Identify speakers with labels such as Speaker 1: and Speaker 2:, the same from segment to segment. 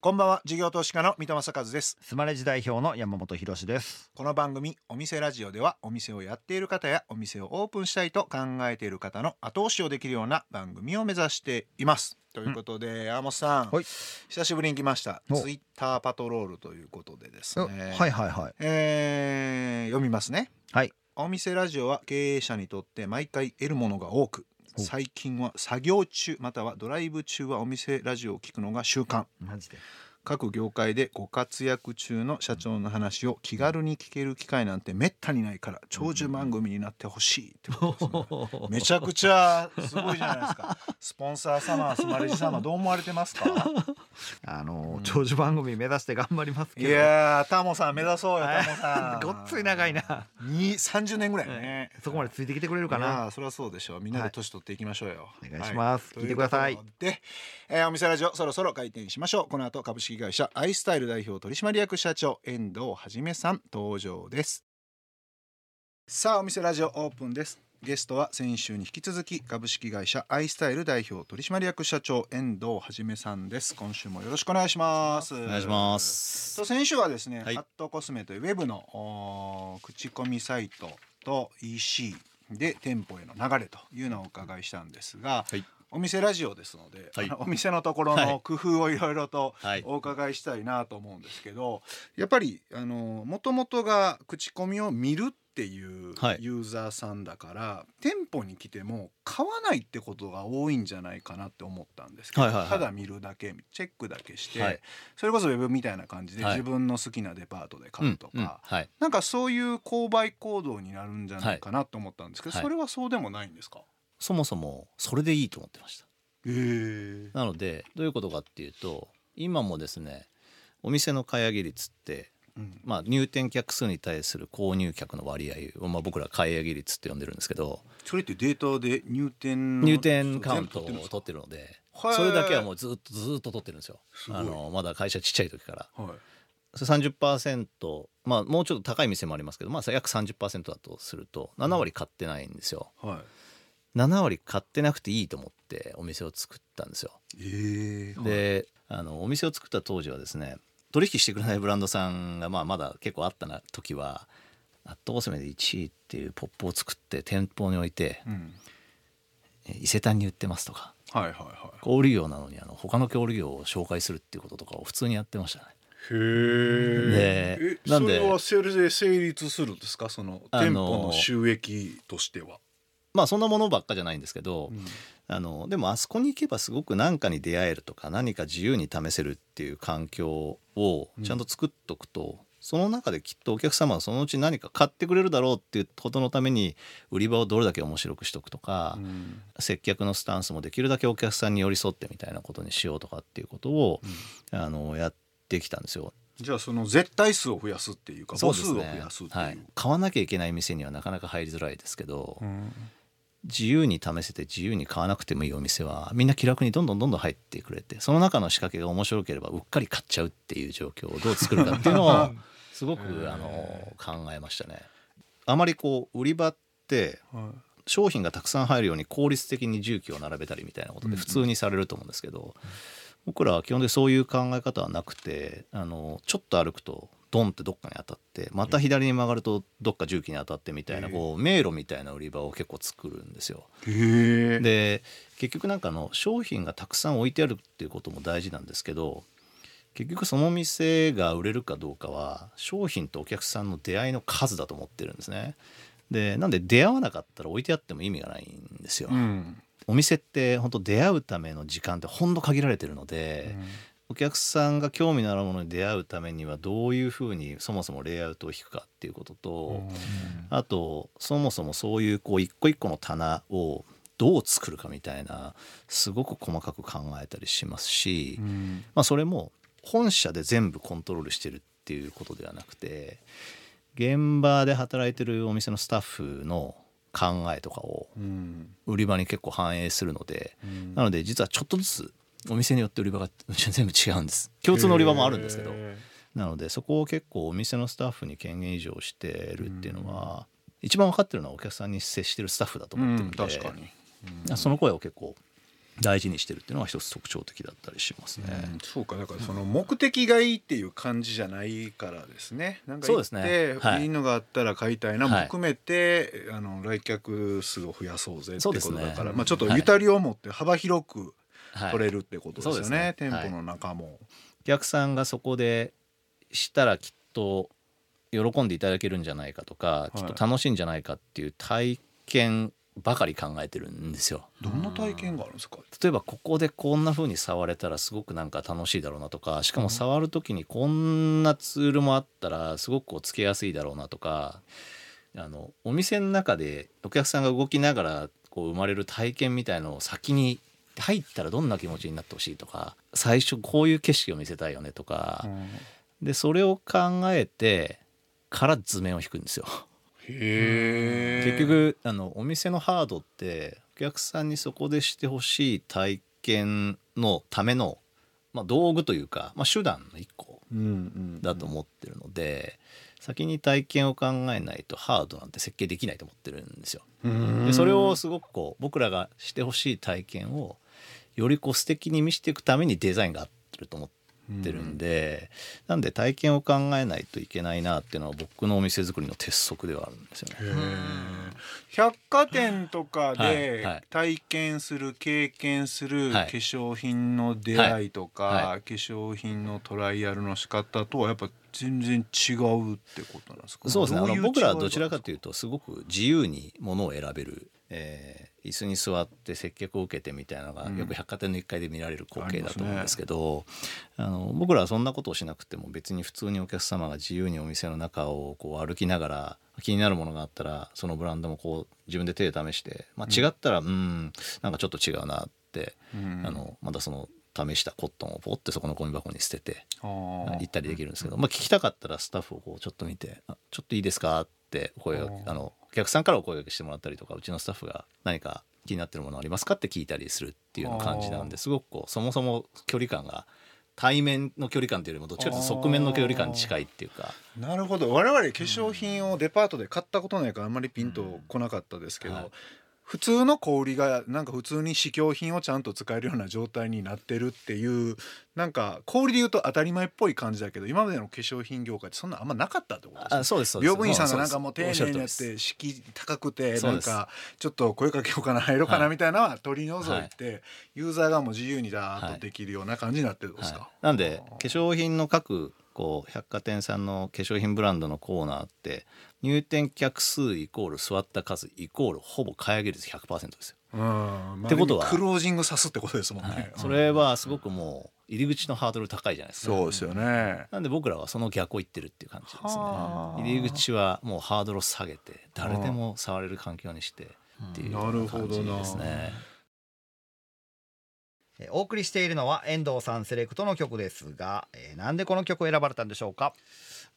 Speaker 1: こんばんは事業投資家の三戸正和です。
Speaker 2: スマレジ代表の山本博です。
Speaker 1: この番組お店ラジオではお店をやっている方やお店をオープンしたいと考えている方の後押しをできるような番組を目指しています。ということで、山本さん、
Speaker 2: はい。
Speaker 1: 久しぶりに来ました。
Speaker 2: お。
Speaker 1: ツイッターパトロールということでですね。
Speaker 2: はいはいはい。
Speaker 1: えー読みますね。
Speaker 2: はい。
Speaker 1: お店ラジオは経営者にとって毎回得るものが多く
Speaker 2: お
Speaker 1: 最近は作業中またはドライブ中はお店ラジオを聞くのが習慣。
Speaker 2: マジで
Speaker 1: 各業界でご活躍中の社長の話を気軽に聞ける機会なんてめったにないから長寿番組になってほしいってことですね。めちゃくちゃすごいじゃないですか。スポンサー様スマレジ様どう思われてますか？
Speaker 2: あの
Speaker 1: うん。
Speaker 2: 長寿番組目指して頑張りますけ
Speaker 1: い
Speaker 2: ど
Speaker 1: やータモさん目指そうよ
Speaker 2: はい。
Speaker 1: タモさん。
Speaker 2: ごっつい長いな。
Speaker 1: に30年ぐらいね。
Speaker 2: そこまでついてきてくれるか
Speaker 1: い
Speaker 2: な
Speaker 1: そりゃそうでしょう。みんなで年取っていきましょうよ、
Speaker 2: お願いします。
Speaker 1: は
Speaker 2: 聞いてください。
Speaker 1: で、えーお店ラジオそろそろ開店しましょう。この後株式会社アイスタイル代表取締役社長遠藤はじめさん登場です。さあお店ラジオオープンです。ゲストは先週に引き続き株式会社アイスタイル代表取締役社長遠藤はじめさんです。今週もよろしくお願いします。
Speaker 3: お願いします。
Speaker 1: と先週はですね、
Speaker 3: はい。
Speaker 1: ハットコスメというウェブの口コミサイトと EC で店舗への流れというのをお伺いしたんですが、
Speaker 3: はい
Speaker 1: お店ラジオですので、
Speaker 3: はい。
Speaker 1: お店のところの
Speaker 3: はい。
Speaker 1: 工夫をいろいろと
Speaker 3: はい。
Speaker 1: お伺いしたいなと思うんですけど、やっぱりあの元々が口コミを見るっていう
Speaker 3: はい。
Speaker 1: ユーザーさんだから、店舗に来ても買わないってことが多いんじゃないかなって思ったんですけど、
Speaker 3: はいはいはい。
Speaker 1: ただ見るだけチェックだけして、
Speaker 3: はい。
Speaker 1: それこそウェブみたいな感じで
Speaker 3: はい。
Speaker 1: 自分の好きなデパートで買うとか、
Speaker 3: うんうん。はい。
Speaker 1: なんかそういう購買行動になるんじゃないかなと思ったんですけど、
Speaker 3: はい。
Speaker 1: それはそうでもないんですか、
Speaker 3: そもそもそれでいいと思ってました。なのでどういうことかっていうと今もですねお店の買い上げ率って、
Speaker 1: うん。
Speaker 3: まあ、入店客数に対する購入客の割合を、まあ、僕ら買い上げ率って呼んでるんですけど
Speaker 1: それってデータで入店の
Speaker 3: 入店カウントを取ってるので
Speaker 1: はい
Speaker 3: それだけはもうずっとずっと取ってるんですよ。あのまだ会社ちっちゃい時から。
Speaker 1: はい。
Speaker 3: それ30%まあもうちょっと高い店もありますけど、まあ、約30%だとすると7割買ってないんですよ。
Speaker 1: はい
Speaker 3: 7割買ってなくていいと思ってお店を作ったんですよ。
Speaker 1: ええ。
Speaker 3: であのお店を作った当時はですね取引してくれないブランドさんがまあまだ結構あったな時はアットコスメで1位っていうポップを作って店舗に置いて
Speaker 1: うん。
Speaker 3: え伊勢丹に売ってますとか
Speaker 1: はいはいは
Speaker 3: 小売業なのにあの他の小売業を紹介するっていうこととかを普通にやってましたね。
Speaker 1: いへえ。
Speaker 3: でなんで
Speaker 1: それはそれで成立するんですか？その店舗の収益としては、
Speaker 3: まあそんなものばっかじゃないんですけど、
Speaker 1: うん。
Speaker 3: あのでもあそこに行けばすごく何かに出会えるとか何か自由に試せるっていう環境をちゃんと作っとくと、その中できっとお客様はそのうち何か買ってくれるだろうっていうことのために売り場をどれだけ面白くしとくとか、
Speaker 1: うん。
Speaker 3: 接客のスタンスもできるだけお客さんに寄り添ってみたいなことにしようとかっていうことを、あのやってきたんですよ。
Speaker 1: じゃあその絶対数を増やすっていうか母数を増やすっていう。
Speaker 3: はい、買わなきゃいけない店にはなかなか入りづらいですけど、
Speaker 1: うん
Speaker 3: 自由に試せて自由に買わなくてもいいお店はみんな気楽にどんどんどんどん入ってくれてその中の仕掛けが面白ければうっかり買っちゃうっていう状況をどう作るかっていうのを すごくあの考えましたね。あまりこう売り場って
Speaker 1: は
Speaker 3: 商品がたくさん入るように効率的に重機を並べたりみたいなことで普通にされると思うんですけど、僕らは基本でそういう考え方はなくてあのちょっと歩くとドンってどっかに当たってまた左に曲がるとどっか重機に当たってみたいなこう迷路みたいな売り場を結構作るんですよ。で結局なんかあの商品がたくさん置いてあるっていうことも大事なんですけど結局その店が売れるかどうかは商品とお客さんの出会いの数だと思ってるんですね。でなんで出会わなかったら置いてあっても意味がないんですよ。
Speaker 1: うん
Speaker 3: お店って本当出会うための時間ってほんと限られてるので、お客さんが興味のあるものに出会うためにはどういうふうにそもそもレイアウトを引くかっていうことと、あとそもそもそういうこう一個一個の棚をどう作るかみたいなすごく細かく考えたりしますし、
Speaker 1: うん。
Speaker 3: まあ、それも本社で全部コントロールしてるっていうことではなくて現場で働いてるお店のスタッフの考えとかを
Speaker 1: うん。
Speaker 3: 売り場に結構反映するので、
Speaker 1: うん。
Speaker 3: なので実はちょっとずつお店によって売り場が全部違うんです。共通の売り場もあるんですけど。
Speaker 1: へ
Speaker 3: なのでそこを結構お店のスタッフに権限移譲してるっていうのは、一番分かってるのはお客さんに接してるスタッフだと思ってるんで、
Speaker 1: ん確かに。
Speaker 3: その声を結構大事にしてるっていうのが一つ特徴的だったりしますね。
Speaker 1: うんそうかだからその目的がいいっていう感じじゃないからですね。なんか行っ
Speaker 3: そうですね。
Speaker 1: て
Speaker 3: はい。
Speaker 1: いいのがあったら買いたいなも
Speaker 3: はい
Speaker 1: 含めて、あの来客数を増やそうぜってことだから、まあちょっとゆたりを持って幅広く
Speaker 3: はい
Speaker 1: 取れるってことですよね。
Speaker 3: そうですね
Speaker 1: 店舗の中も。
Speaker 3: お客さんがそこでしたらきっと喜んでいただけるんじゃないかとか、
Speaker 1: い
Speaker 3: きっと楽しいんじゃないかっていう体験ばかり考えてるんですよ。
Speaker 1: どんな体験があるんですか？
Speaker 3: 例えばここでこんな風に触れたらすごくなんか楽しいだろうなとかしかも触る時にこんなツールもあったらすごくこうつけやすいだろうなとかあのお店の中でお客さんが動きながらこう生まれる体験みたいのを先に入ったらどんな気持ちになってほしいとか最初こういう景色を見せたいよねとか、でそれを考えてから図面を引くんですよ。結局あのお店のハードってお客さんにそこでしてほしい体験のための、まあ、道具というか、まあ、手段の一個
Speaker 1: うんうん
Speaker 3: だと思ってるので、先に体験を考えないとハードなんて設計できないと思ってるんですよ。
Speaker 1: うん
Speaker 3: でそれをすごくこう僕らがしてほしい体験をよりこう素敵に見せていくためにデザインがあってると思ってるんで、なんで体験を考えないといけないなっていうのは僕のお店作りの鉄則ではあるんですよね。
Speaker 1: 百貨店とか
Speaker 3: はい
Speaker 1: で
Speaker 3: はい。
Speaker 1: 体験する経験する化
Speaker 3: はい。
Speaker 1: 粧品の出会いとか、
Speaker 3: はいは
Speaker 1: 化粧品のトライアルの仕方とはやっぱ全然違うってことなんですか？
Speaker 3: そうですね。僕らはどちらかというとすごく自由にものを選べる、えー椅子に座って接客を受けてみたいなのが
Speaker 1: うん。
Speaker 3: よく百貨店の1階で見られる光景だと思うんですけど、あの僕らはそんなことをしなくても別に普通にお客様が自由にお店の中をこう歩きながら気になるものがあったらそのブランドもこう自分で手で試して、まあ、違ったらうんなんかちょっと違うなって、
Speaker 1: うん。
Speaker 3: あのまたその試したコットンをポッてそこのゴミ箱に捨てて行ったりできるんですけど、まあ、聞きたかったらスタッフをこうちょっと見て「あちょっといいですか?」って声を
Speaker 1: あ
Speaker 3: のお客さんからお声掛けしてもらったりとかうちのスタッフが何か気になってるものありますかって聞いたりするっていう感じなんです。ごくこうそもそも距離感が対面の距離感というよりもどっちかというと側面の距離感に近いっていうか。
Speaker 1: なるほど。我々化粧品をデパートで買ったことないからあんまりピンとこなかったですけど、
Speaker 3: はい
Speaker 1: 普通の小売りがなんか普通に試供品をちゃんと使えるような状態になってるっていうなんか小売りで言うと当たり前っぽい感じだけど今までの化粧品業界ってそんなあんまなかったってことですね。
Speaker 3: あそうですそうです。
Speaker 1: 美容部員さんがなんかもう丁寧にやって敷居高くてなんかちょっと声かけようかな入ろうかな
Speaker 3: はい
Speaker 1: みたいなのは取り除い。てユーザーがもう自由にダーッとできるような感じになってるんです
Speaker 3: はい。
Speaker 1: か。
Speaker 3: なんで化粧品の各こう百貨店さんの化粧品ブランドのコーナーって入店客数イコール座った数イコールほぼ買い上げ率100%ですよ。
Speaker 1: うん
Speaker 3: ってことは
Speaker 1: クロージングさすってことですもんね。
Speaker 3: はいそれはすごくもう入り口のハードル高いじゃないですか。
Speaker 1: そうですよね。
Speaker 3: なんで僕らはその逆を言ってるっていう感じですね
Speaker 1: はあ。
Speaker 3: 入り口はもうハードルを下げて誰でも触れる環境にしてっていう感じですね。
Speaker 2: えーお送りしているのは遠藤さんセレクトの曲ですが、えーなんでこの曲を選ばれたんでしょうか？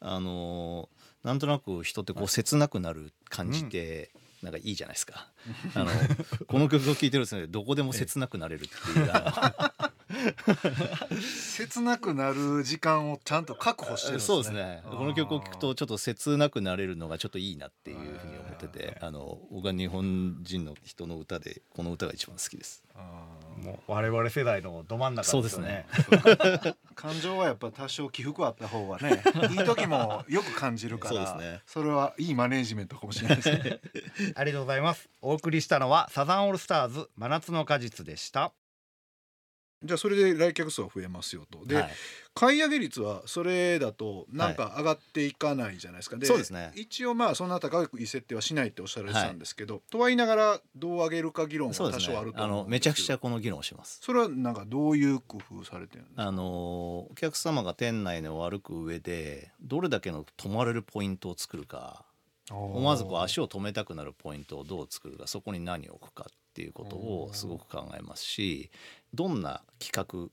Speaker 3: あのーなんとなく人ってこう切なくなる感じってなんかいいじゃないですか。あのこの曲を聴いてるですねどこでも切なくなれるっていう。あ
Speaker 1: 切なくなる時間をちゃんと確保してるん
Speaker 3: の
Speaker 1: ですね。
Speaker 3: そうですね。この曲を聴くとちょっと切なくなれるのがちょっといいなっていうふうに思ってて、あの僕は日本人の人の歌でこの歌が一番好きです。
Speaker 1: あ
Speaker 2: もう我々世代のど真ん中ですよね
Speaker 1: ー 感情はやっぱ多少起伏あった方がね、いい時もよく感じるから、
Speaker 3: そうですね
Speaker 1: それはいいマネージメントかもしれないですね。
Speaker 2: ありがとうございますお送りしたのはサザンオールスターズ真夏の果実でした
Speaker 1: じゃあそれで来客数は増えますよと。で、
Speaker 3: はい。
Speaker 1: 買い上げ率はそれだとなんか上がっていかないじゃないですか。
Speaker 3: そうですね。
Speaker 1: 一応まあそんな高い設定はしないっておっしゃられてたんですけど、とは言いながらどう上げるか議論は多少あると
Speaker 3: あのめちゃくちゃこの議論をします。
Speaker 1: それはなんかどういう工夫されてるんですか？
Speaker 3: あのお客様が店内を歩く上でどれだけの止まれるポイントを作るか。思わずこう足を止めたくなるポイントをどう作るか。そこに何を置くかっていうことをすごく考えますしどんな企画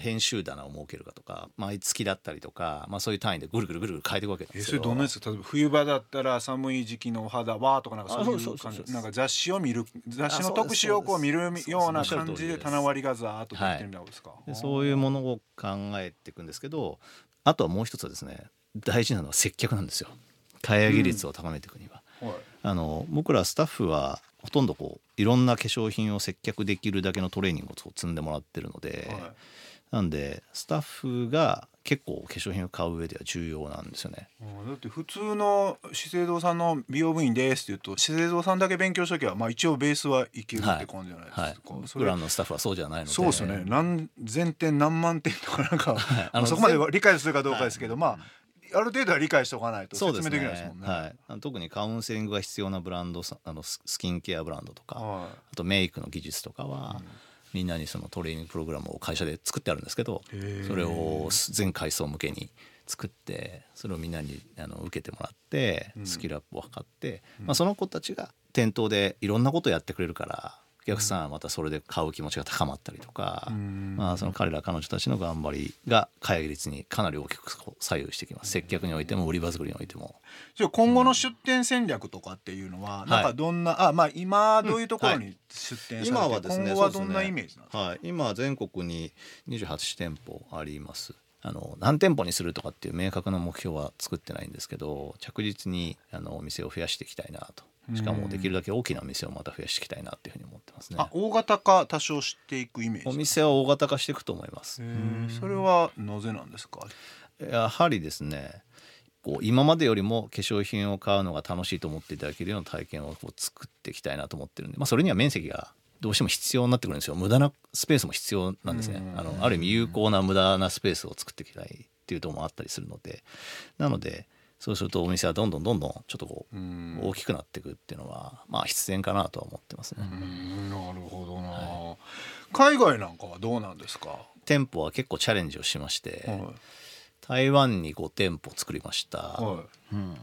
Speaker 3: 編集棚を設けるかとか毎月だったりとか、まあ、そういう単位でぐるぐるぐるぐる変えていくわけなん
Speaker 1: えそ
Speaker 3: ですけど
Speaker 1: れどんなやつ？例えば冬場だったら寒い時期のお肌はとかなんかそうい
Speaker 3: ううそうそうそう。
Speaker 1: 感じ。なんか雑誌を見る雑誌の特集をこう見るような感じで棚割りがざーっとできてるみたいなことですか、
Speaker 3: でそういうものを考えていくんですけどあとはもう一つはですね大事なのは接客なんですよ。買い上げ率を高めていくには。
Speaker 1: はい。
Speaker 3: あの僕らスタッフはほとんどこういろんな化粧品を接客できるだけのトレーニングを積んでもらってるので、
Speaker 1: はい。
Speaker 3: なんでスタッフが結構化粧品を買う上では重要なんですよね。
Speaker 1: だって普通の資生堂さんの美容部員ですって言うと資生堂さんだけ勉強しときゃまあ一応ベースはいけるって感じじゃないですか、
Speaker 3: はい、
Speaker 1: それ
Speaker 3: 僕らのスタッフはそうじゃないので。
Speaker 1: そうですよね。何千点何万点とかなんか、
Speaker 3: あ
Speaker 1: まあ
Speaker 3: の
Speaker 1: そこまでは理解するかどうかですけど、まあある程度は理解しておかないと
Speaker 3: そうです
Speaker 1: 説明できないですもんね。
Speaker 3: はい、特にカウンセリングが必要なブランドさあのススキンケアブランドとか、
Speaker 1: は
Speaker 3: あとメイクの技術とかは、みんなにそのトレーニングプログラムを会社で作ってあるんですけどそれを全階層向けに作ってそれをみんなにあの受けてもらって
Speaker 1: うん。
Speaker 3: スキルアップを図って、まあ、その子たちが店頭でいろんなことをやってくれるからお客さんはまたそれで買う気持ちが高まったりとか、
Speaker 1: うん。
Speaker 3: まあ、その彼ら彼女たちの頑張りが会議率にかなり大きく左右してきます。接客においても売り場作りにおいても。
Speaker 1: じゃあ今後の出店戦略とかっていうのは、なんかどんなあまあ今どういうところに出店されて、
Speaker 3: 今はですね
Speaker 1: 今後はどんなイメージなんですか？
Speaker 3: はい、今全国に28店舗あります。あの何店舗にするとかっていう明確な目標は作ってないんですけど着実にあのお店を増やしていきたいなとしかもできるだけ大きなお店をまた増やしていきたいなっていうふうに思ってますね。
Speaker 1: あ大型化多少していくイメージ。
Speaker 3: お店は大型化していくと思います。
Speaker 1: それはなぜなんですか？
Speaker 3: やはりですねこう今までよりも化粧品を買うのが楽しいと思っていただけるような体験をこう作っていきたいなと思ってるんで、まあ、それには面積がどうしても必要になってくるんですよ。無駄なスペースも必要なんですね。
Speaker 1: うん。
Speaker 3: あのある意味有効な無駄なスペースを作っていきたいっていうところもあったりするので。なのでそうするとお店はどんどんどんどんちょっとこう
Speaker 1: うん。
Speaker 3: 大きくなっていくっていうのはまあ必然かなとは思ってますね。
Speaker 1: うん。なるほどな、海外なんかはどうなんですか？
Speaker 3: 店舗は結構チャレンジをしまして、
Speaker 1: はい。
Speaker 3: 台湾に5店舗作りました、
Speaker 1: は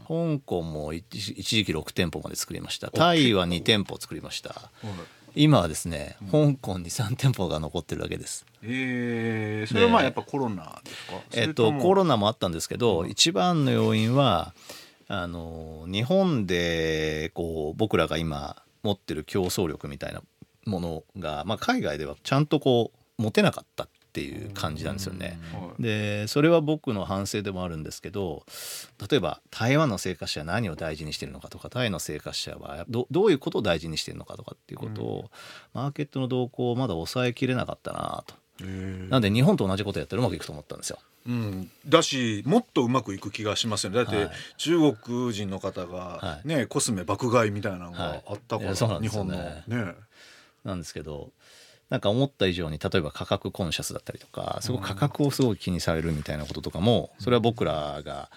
Speaker 3: 香港も一時期6店舗まで作りました。タイは2店舗作りました。
Speaker 1: いはい。
Speaker 3: 今はですね、香港に3店舗が残ってるだけです。
Speaker 1: えー、それはまあやっぱコロナですか？
Speaker 3: えっとコロナもあったんですけど、
Speaker 1: うん。
Speaker 3: 一番の要因はあの日本でこう僕らが今持ってる競争力みたいなものが、まあ、海外ではちゃんとこう持てなかったっていう感じなんですよね。
Speaker 1: はい
Speaker 3: でそれは僕の反省でもあるんですけど例えば台湾の生活者は何を大事にしてるのかとかタイの生活者はどどういうことを大事にしてるのかとかっていうことを、マーケットの動向をまだ抑えきれなかったなと。
Speaker 1: え。ー
Speaker 3: なんで日本と同じことやったらうまくいくと思ったんですよ。
Speaker 1: うん、だしもっとうまくいく気がしますよね。だって、
Speaker 3: はい。
Speaker 1: 中国人の方が
Speaker 3: は、い。
Speaker 1: ねコスメ爆買いみたいなのが
Speaker 3: はい
Speaker 1: あったから、
Speaker 3: いやそうなんで
Speaker 1: 日本の。ね。
Speaker 3: なんですけどなんか思った以上に例えば価格コンシャスだったりとかすごく価格をすごい気にされるみたいなこととかもそれは僕らが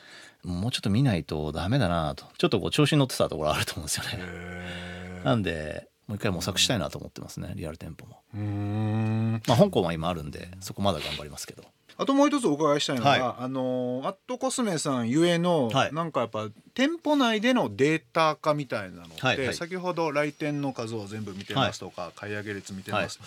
Speaker 3: もうちょっと見ないとダメだなとちょっとこう調子に乗ってたところあると思うんですよね。
Speaker 1: へ
Speaker 3: なんでもう一回模索したいなと思ってますねリアル店舗も。まあ香港は今あるんでそこまだ頑張りますけど。
Speaker 1: あともう一つお伺いしたいのが、
Speaker 3: はい。
Speaker 1: あのアットコスメさんゆえの、
Speaker 3: はい。
Speaker 1: なんかやっぱ店舗内でのデータ化みたいなのって、
Speaker 3: はいはい。
Speaker 1: 先ほど来店の数を全部見てますとか、買い上げ率見てます、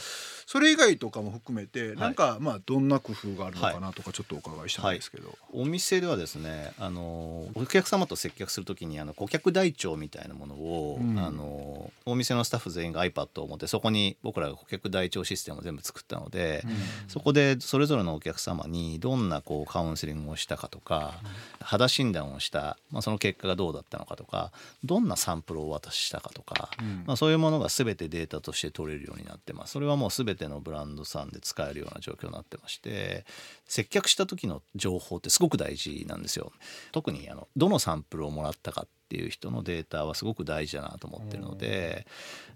Speaker 1: それ以外とかも含めて、なんかまあどんな工夫があるのかなとかちょっとお伺いしたいんですけど。
Speaker 3: お店ではですねあのお客様と接客するときにあの顧客台帳みたいなものを、
Speaker 1: うん。
Speaker 3: あのお店のスタッフ全員が iPad を持ってそこに僕らが顧客台帳システムを全部作ったので、そこでそれぞれのお客様にどんなこうカウンセリングをしたかとか、肌診断をした、まあ、その結果がどうだったのかとかどんなサンプルをお渡ししたかとか、
Speaker 1: うん。
Speaker 3: まあ、そういうものが全てデータとして取れるようになってます。それはもう全てのブランドさんで使えるような状況になってまして接客した時の情報ってすごく大事なんですよ。特にあのどのサンプルをもらったかっていう人のデータはすごく大事だなと思ってるので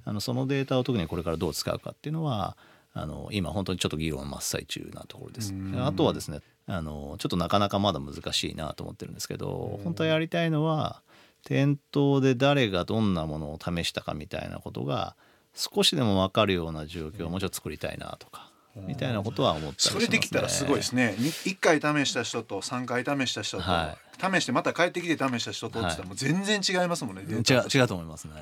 Speaker 3: あのそのデータを特にこれからどう使うかっていうのはあの今本当にちょっと議論真っ最中なところです。
Speaker 1: うん。
Speaker 3: あとはですねあのちょっとなかなかまだ難しいなと思ってるんですけど本当はやりたいのは店頭で誰がどんなものを試したかみたいなことが少しでも分かるような状況をもうちょっと作りたいなとかみたいなことは思ったりします、ね、
Speaker 1: それできたらすごいですね。に1回試した人と3回試した人と、
Speaker 3: は
Speaker 1: 試してまた帰ってきて試した人とって言ったらもう全然違いますもんね、データ
Speaker 3: 違う違うと思いますね。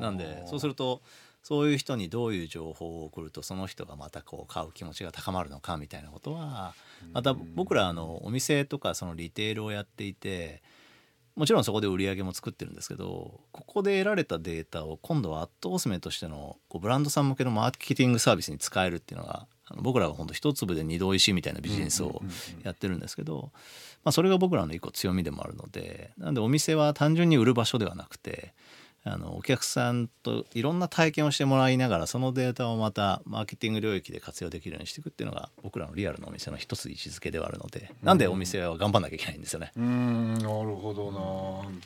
Speaker 3: なんでそうするとそういう人にどういう情報を送るとその人がまたこう買う気持ちが高まるのかみたいなことはまた僕らあのお店とかそのリテールをやっていてもちろんそこで売り上げも作ってるんですけどここで得られたデータを今度はアットコスメとしてのこうブランドさん向けのマーケティングサービスに使えるっていうのが僕らが本当一粒で二度おいしいみたいなビジネスをやってるんですけど、まあ、それが僕らの一個強みでもあるのでなんでお店は単純に売る場所ではなくてあのお客さんといろんな体験をしてもらいながらそのデータをまたマーケティング領域で活用できるようにしていくっていうのが僕らのリアルのお店の一つ位置づけではあるので、なんでお店は頑張んなきゃいけないんですよね。
Speaker 1: うん。なるほどな。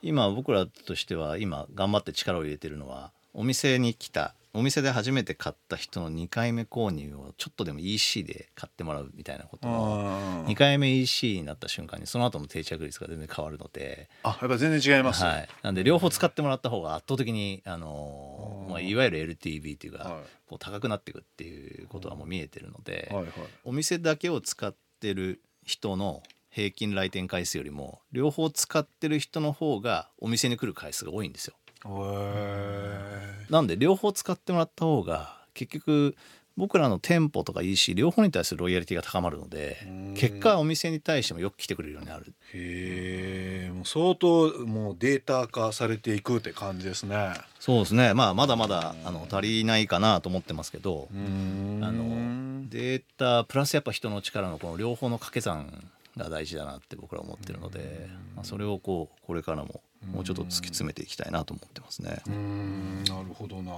Speaker 3: 今僕らとしては今頑張って力を入れてるのはお店に来たお店で初めて買った人の2回目購入をちょっとでも EC で買ってもらうみたいなことを2回目 EC になった瞬間にその後の定着率が全然変わるので
Speaker 1: あやっぱ全然違います、
Speaker 3: はい、なんで両方使ってもらった方が圧倒的にあのまあ、いわゆる LTV っていうか、
Speaker 1: はい。
Speaker 3: こう高くなっていくっていうことはもう見えてるので、
Speaker 1: はいはい。
Speaker 3: お店だけを使ってる人の平均来店回数よりも両方使ってる人の方がお店に来る回数が多いんですよ。
Speaker 1: へ
Speaker 3: なんで両方使ってもらった方が結局僕らの店舗とか EC 両方に対するロイヤリティが高まるので
Speaker 1: うん。
Speaker 3: 結果お店に対してもよく来てくれるようになる
Speaker 1: えもう相当もうデータ化されていくって感じですね。
Speaker 3: そうですね。まあまだまだあの足りないかなと思ってますけど
Speaker 1: うん。
Speaker 3: あのデータプラスやっぱ人の力のこの両方の掛け算が大事だなって僕らは思ってるので、まあ、それをこうこれからももうちょっと突き詰めていきたいなと思ってますね。
Speaker 1: うんなるほどな。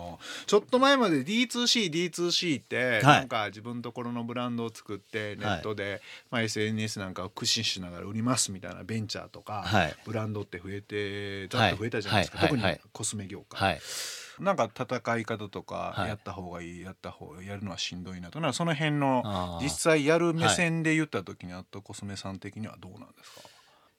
Speaker 1: ちょっと前まで D2CD2C って、
Speaker 3: はい。
Speaker 1: なんか自分のところのブランドを作ってネットで、まあ、SNS なんかを駆使しながら売りますみたいなベンチャーとか、
Speaker 3: はい。
Speaker 1: ブランドって増えてざっと増えたじゃないですか、特に
Speaker 3: はい。はいはい。
Speaker 1: コスメ業界、
Speaker 3: はい、
Speaker 1: なんか戦い方とか
Speaker 3: はい。
Speaker 1: やった方がいい、やった方がやるのはしんどいなとなその辺の実際やる目線で言った時にあったコスメさん的にはどうなんですか？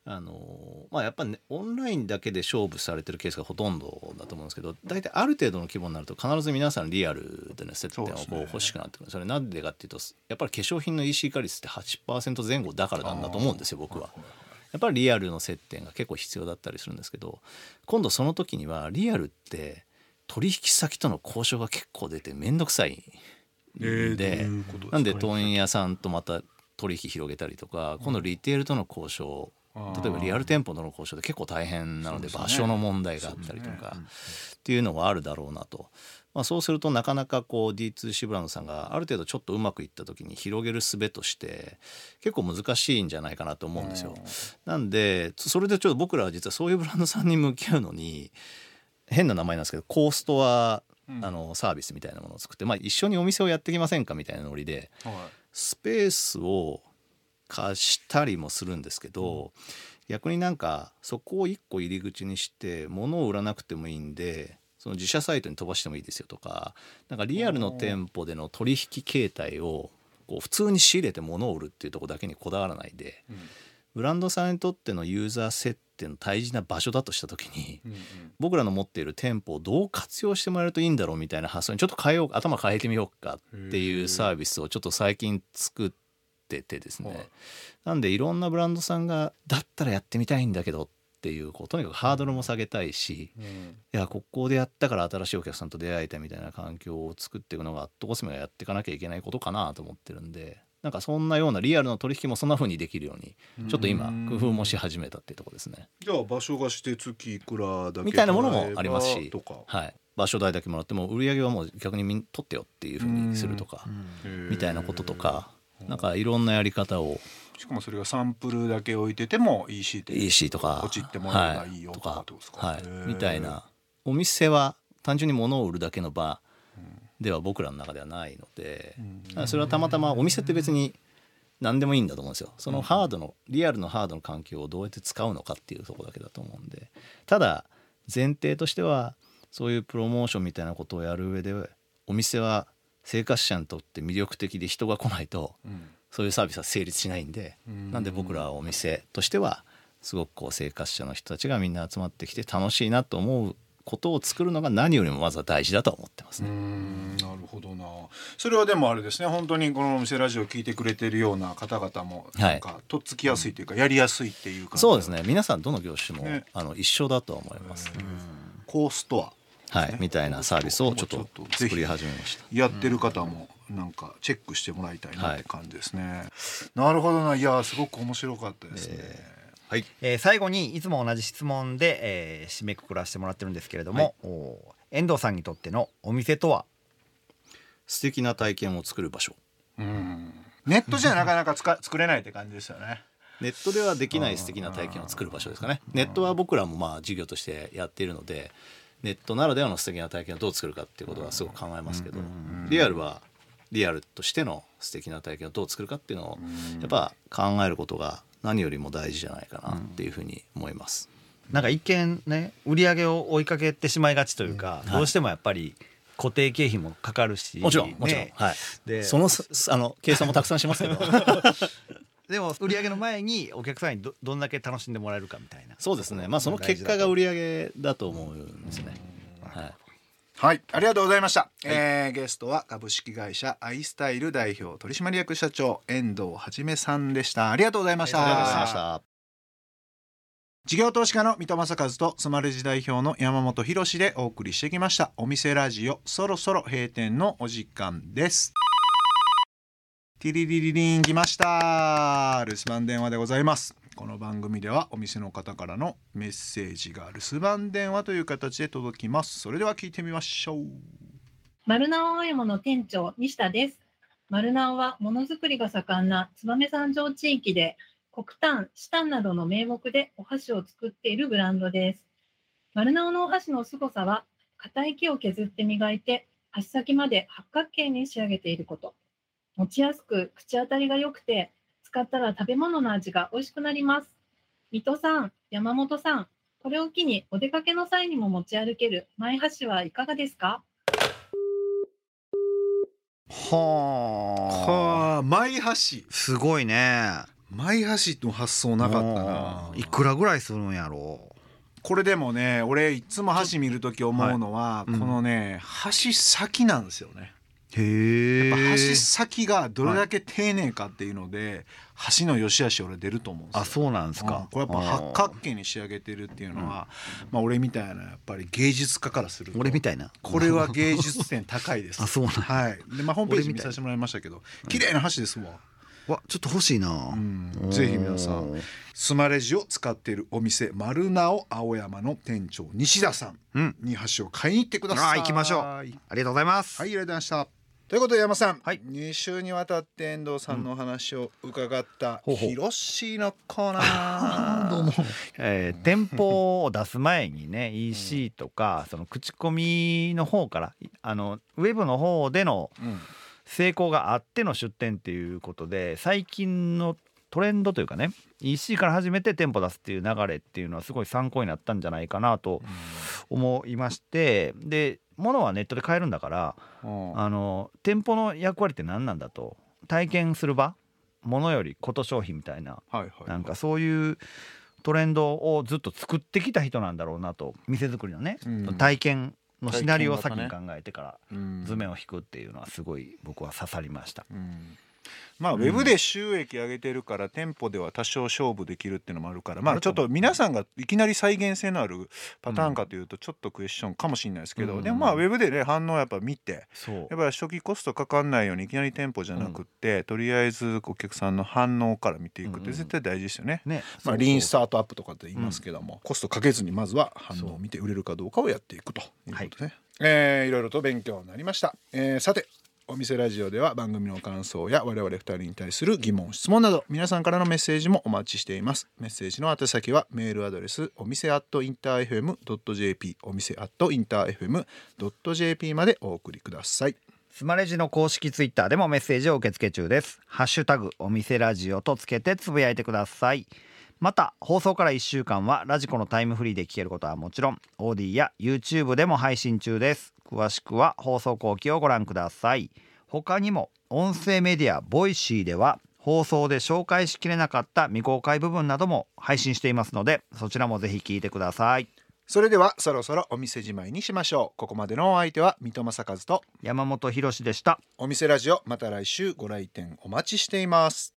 Speaker 3: あのまあやっぱねオンラインだけで勝負されてるケースがほとんどだと思うんですけど大体ある程度の規模になると必ず皆さんリアルでの接点をこう欲しくなってくるそれなんでかっていうとやっぱり化粧品の EC 化率って8%前後だからなんだと思うんですよ僕は。やっぱりリアルの接点が結構必要だったりするんですけど今度その時にはリアルって取引先との交渉が結構出て面倒くさいんで、
Speaker 1: どういうことですか？
Speaker 3: なんで問屋さんとまた取引広げたりとか今度リテールとの交渉例えばリアル店舗との交渉で結構大変なので場所の問題があったりとかっていうのがあるだろうなと。まあ、そうするとなかなかこう D2C ブランドさんがある程度ちょっとうまくいった時に広げる術として結構難しいんじゃないかなと思うんですよ。なんでそれでちょっと僕らは実はそういうブランドさんに向き合うのに変な名前なんですけどコーストは
Speaker 1: うん。
Speaker 3: あのサービスみたいなものを作って、まあ、一緒にお店をやってきませんかみたいなノリで
Speaker 1: はい。
Speaker 3: スペースを貸したりもするんですけど、逆になんかそこを一個入り口にして物を売らなくてもいいんでその自社サイトに飛ばしてもいいですよとかなんかリアルの店舗での取引形態をこう普通に仕入れて物を売るっていうところだけにこだわらないでブランドさんにとってのユーザー接点の大事な場所だとした時に
Speaker 1: うんうん。
Speaker 3: 僕らの持っている店舗をどう活用してもらえるといいんだろうみたいな発想にちょっと変えよう頭変えてみようかっていうサービスをちょっと最近作っててですね、
Speaker 1: はい。
Speaker 3: なんでいろんなブランドさんがだったらやってみたいんだけどっていうこうとにかくハードルも下げたいし、
Speaker 1: うん。
Speaker 3: いやここでやったから新しいお客さんと出会えたみたいな環境を作っていくのがアットコスメがやっていかなきゃいけないことかなと思ってるんでなんかそんなようなリアルの取引もそんな風にできるようにちょっと今工夫もし始めたっていうところですね。
Speaker 1: じゃあ場所がして月いくらだけ
Speaker 3: みたいなものもありますしはい、場所代だけもらっても売り上げはもう逆にみん取ってよっていう風にするとかみたいなこととかなんかいろんなやり方を。
Speaker 1: しかもそれがサンプルだけ置いてても EC で
Speaker 3: EC とか。
Speaker 1: ポチってもらえばいいよ
Speaker 3: は
Speaker 1: とか？
Speaker 3: はい。みたいな。お店は単純に物を売るだけの場では僕らの中ではないので、それはたまたまお店って別に何でもいいんだと思うんですよ。そのハードのリアルのハードの環境をどうやって使うのかっていうところだけだと思うんで。ただ前提としてはそういうプロモーションみたいなことをやる上でお店は生活者にとって魅力的で人が来ないと
Speaker 1: うん。
Speaker 3: そういうサービスは成立しないんで
Speaker 1: うん。
Speaker 3: なんで僕らはお店としてはすごくこう生活者の人たちがみんな集まってきて楽しいなと思うことを作るのが何よりもまずは大事だと思ってますね。
Speaker 1: ん。なるほどな。それはでもあれですね。本当にこのお店ラジオ聞いてくれてるような方々も
Speaker 3: はい。
Speaker 1: なんかとっつきやすいというかやりやすいっていうか
Speaker 3: そうですね皆さんどの業種も、
Speaker 1: ね
Speaker 3: あの一緒だとは思います、
Speaker 1: コーストア
Speaker 3: はい、みたいなサービスをちょっと作り始めました。
Speaker 1: やってる方もなんかチェックしてもらいたいなって感じですね、なるほどな。いやすごく面白かったですね、はい。
Speaker 2: えー最後にいつも同じ質問で、えー締めくくらせてもらってるんですけれども、おー遠藤さんにとってのお店とは？
Speaker 3: 素敵な体験を作る場所。
Speaker 1: うん。ネットじゃなかなかつか 作れないって感じですよね。
Speaker 3: ネットではできない素敵な体験を作る場所ですかね。ネットは僕らもまあ授業としてやっているのでネットならではの素敵な体験をどう作るかっていうことはすごく考えますけどリアルはリアルとしての素敵な体験をどう作るかっていうのをやっぱ考えることが何よりも大事じゃないかなっていうふうに思います。
Speaker 2: なんか一見ね売り上げを追いかけてしまいがちというか、
Speaker 3: うん。
Speaker 2: どうしてもやっぱり固定経費もかかるし。
Speaker 3: もちろんもちろん、
Speaker 2: ね。
Speaker 3: はい。
Speaker 2: で
Speaker 3: そのすあの計算もたくさんしますけど
Speaker 2: でも売り上げの前にお客さんにどどんだけ楽しんでもらえるかみたいな
Speaker 3: そうですねまあその結果が売り上げだと思うんですね。はい
Speaker 1: はい、ありがとうございました。えーゲストは株式会社アイスタイル代表取締役社長遠藤はじめさんでした。ありがとうございました。
Speaker 3: ありがとうございました。
Speaker 1: 事業投資家の三戸正和とスマレジ代表の山本博でお送りしてきましたお店ラジオそろそろ閉店のお時間ですティリリリリン来ました留守番電話でございますこの番組ではお店の方からのメッセージが留守番電話という形で届きますそれでは聞いてみましょう
Speaker 4: 丸直青山の店長西田です。丸直はものづくりが盛んな燕三条地域で黒炭、チタンなどの名目でお箸を作っているブランドです。丸直のお箸の凄さは硬い木を削って磨いて箸先まで八角形に仕上げていること。持ちやすく口当たりが良くて使ったら食べ物の味が美味しくなります。水戸さん、山本さん、これを機にお出かけの際にも持ち歩けるマイ箸はいかがですか？
Speaker 2: はあ。
Speaker 1: はあマイ箸
Speaker 2: すごいね。
Speaker 1: マイ箸の発想なかったな。
Speaker 2: うんいくらぐらいするんやろ？
Speaker 1: これでもね俺いつも箸見る時思うのは、
Speaker 2: い。うん。
Speaker 1: このね箸先なんですよね
Speaker 2: へえ
Speaker 1: やっぱ箸先がどれだけ丁寧かっていうので、箸の良し悪し俺出ると思うんですよ。
Speaker 2: あそうなんです
Speaker 1: うん。
Speaker 2: か
Speaker 1: これやっぱ八角形に仕上げてるっていうのは、まあ俺みたいなやっぱり芸術家からすると
Speaker 2: 俺みたいな。
Speaker 1: これは芸術点高いです。
Speaker 2: あそうなん
Speaker 1: はい。でまあホームページ見させてもらいましたけど綺麗な箸ですわ、
Speaker 2: わちょっと欲しいな、
Speaker 1: うん。ぜひ皆さんスマレジを使っているお店丸直青山の店長西田さん
Speaker 2: うん
Speaker 1: に箸を買いに行ってください
Speaker 2: あ行きましょう
Speaker 1: はい
Speaker 2: ありがとうございます、
Speaker 1: ありがとうございましたということで山さん、
Speaker 2: はい。
Speaker 1: 2週にわたって遠藤さんのお話を伺った
Speaker 2: ほうほう。
Speaker 1: ヒロシのコーナー。
Speaker 2: どうも、えー店舗を出す前にね EC とかその口コミの方からあのウェブの方での
Speaker 1: うん。
Speaker 2: 成功があっての出店っていうことで最近のトレンドというかね EC から始めて店舗出すっていう流れっていうのはすごい参考になったんじゃないかなと思いましてで物はネットで買えるんだから
Speaker 1: うん。
Speaker 2: あの店舗の役割って何なんだと。体験する場物よりこと商品みたいな。
Speaker 1: はいはい
Speaker 2: なんかそういうトレンドをずっと作ってきた人なんだろうなと店作りのね、
Speaker 1: うん。
Speaker 2: 体験のシナリオを先に考えてから
Speaker 1: うん。
Speaker 2: 図面を引くっていうのはすごい僕は刺さりました。
Speaker 1: うんまあウェブで収益上げてるから店舗では多少勝負できるっていうのもあるからまあちょっと皆さんがいきなり再現性のあるパターンかというとちょっとクエスチョンかもしれないですけど、
Speaker 2: うん。
Speaker 1: でもまあウェブでね反応やっぱ見てやっぱり初期コストかかんないようにいきなり店舗じゃなくって、とりあえずお客さんの反応から見ていくって絶対大事ですよね。
Speaker 2: ね。
Speaker 1: まあ、リーンスタートアップとかって言いますけども、コストかけずにまずは反応を見て売れるかどうかをやっていくということですね。えーいろいろと勉強になりました。えーさてお店ラジオでは番組の感想や我々二人に対する疑問質問など皆さんからのメッセージもお待ちしていますメッセージの宛先はメールアドレスお店アットインター FM.jp お店アットインター FM.jp までお送りください
Speaker 2: スマレジの公式ツイッターでもメッセージを受け付け中です。ハッシュタグお店ラジオとつけてつぶやいてください。また放送から1週間はラジコのタイムフリーで聞けることはもちろん OD や YouTube でも配信中です。詳しくは放送後期をご覧ください。他にも音声メディア Voicy では放送で紹介しきれなかった未公開部分なども配信していますのでそちらもぜひ聞いてください。
Speaker 1: それではそろそろお店じまいにしましょうここまでのお相手は三戸政和と
Speaker 2: 山本博士でした。
Speaker 1: お店ラジオまた来週ご来店お待ちしています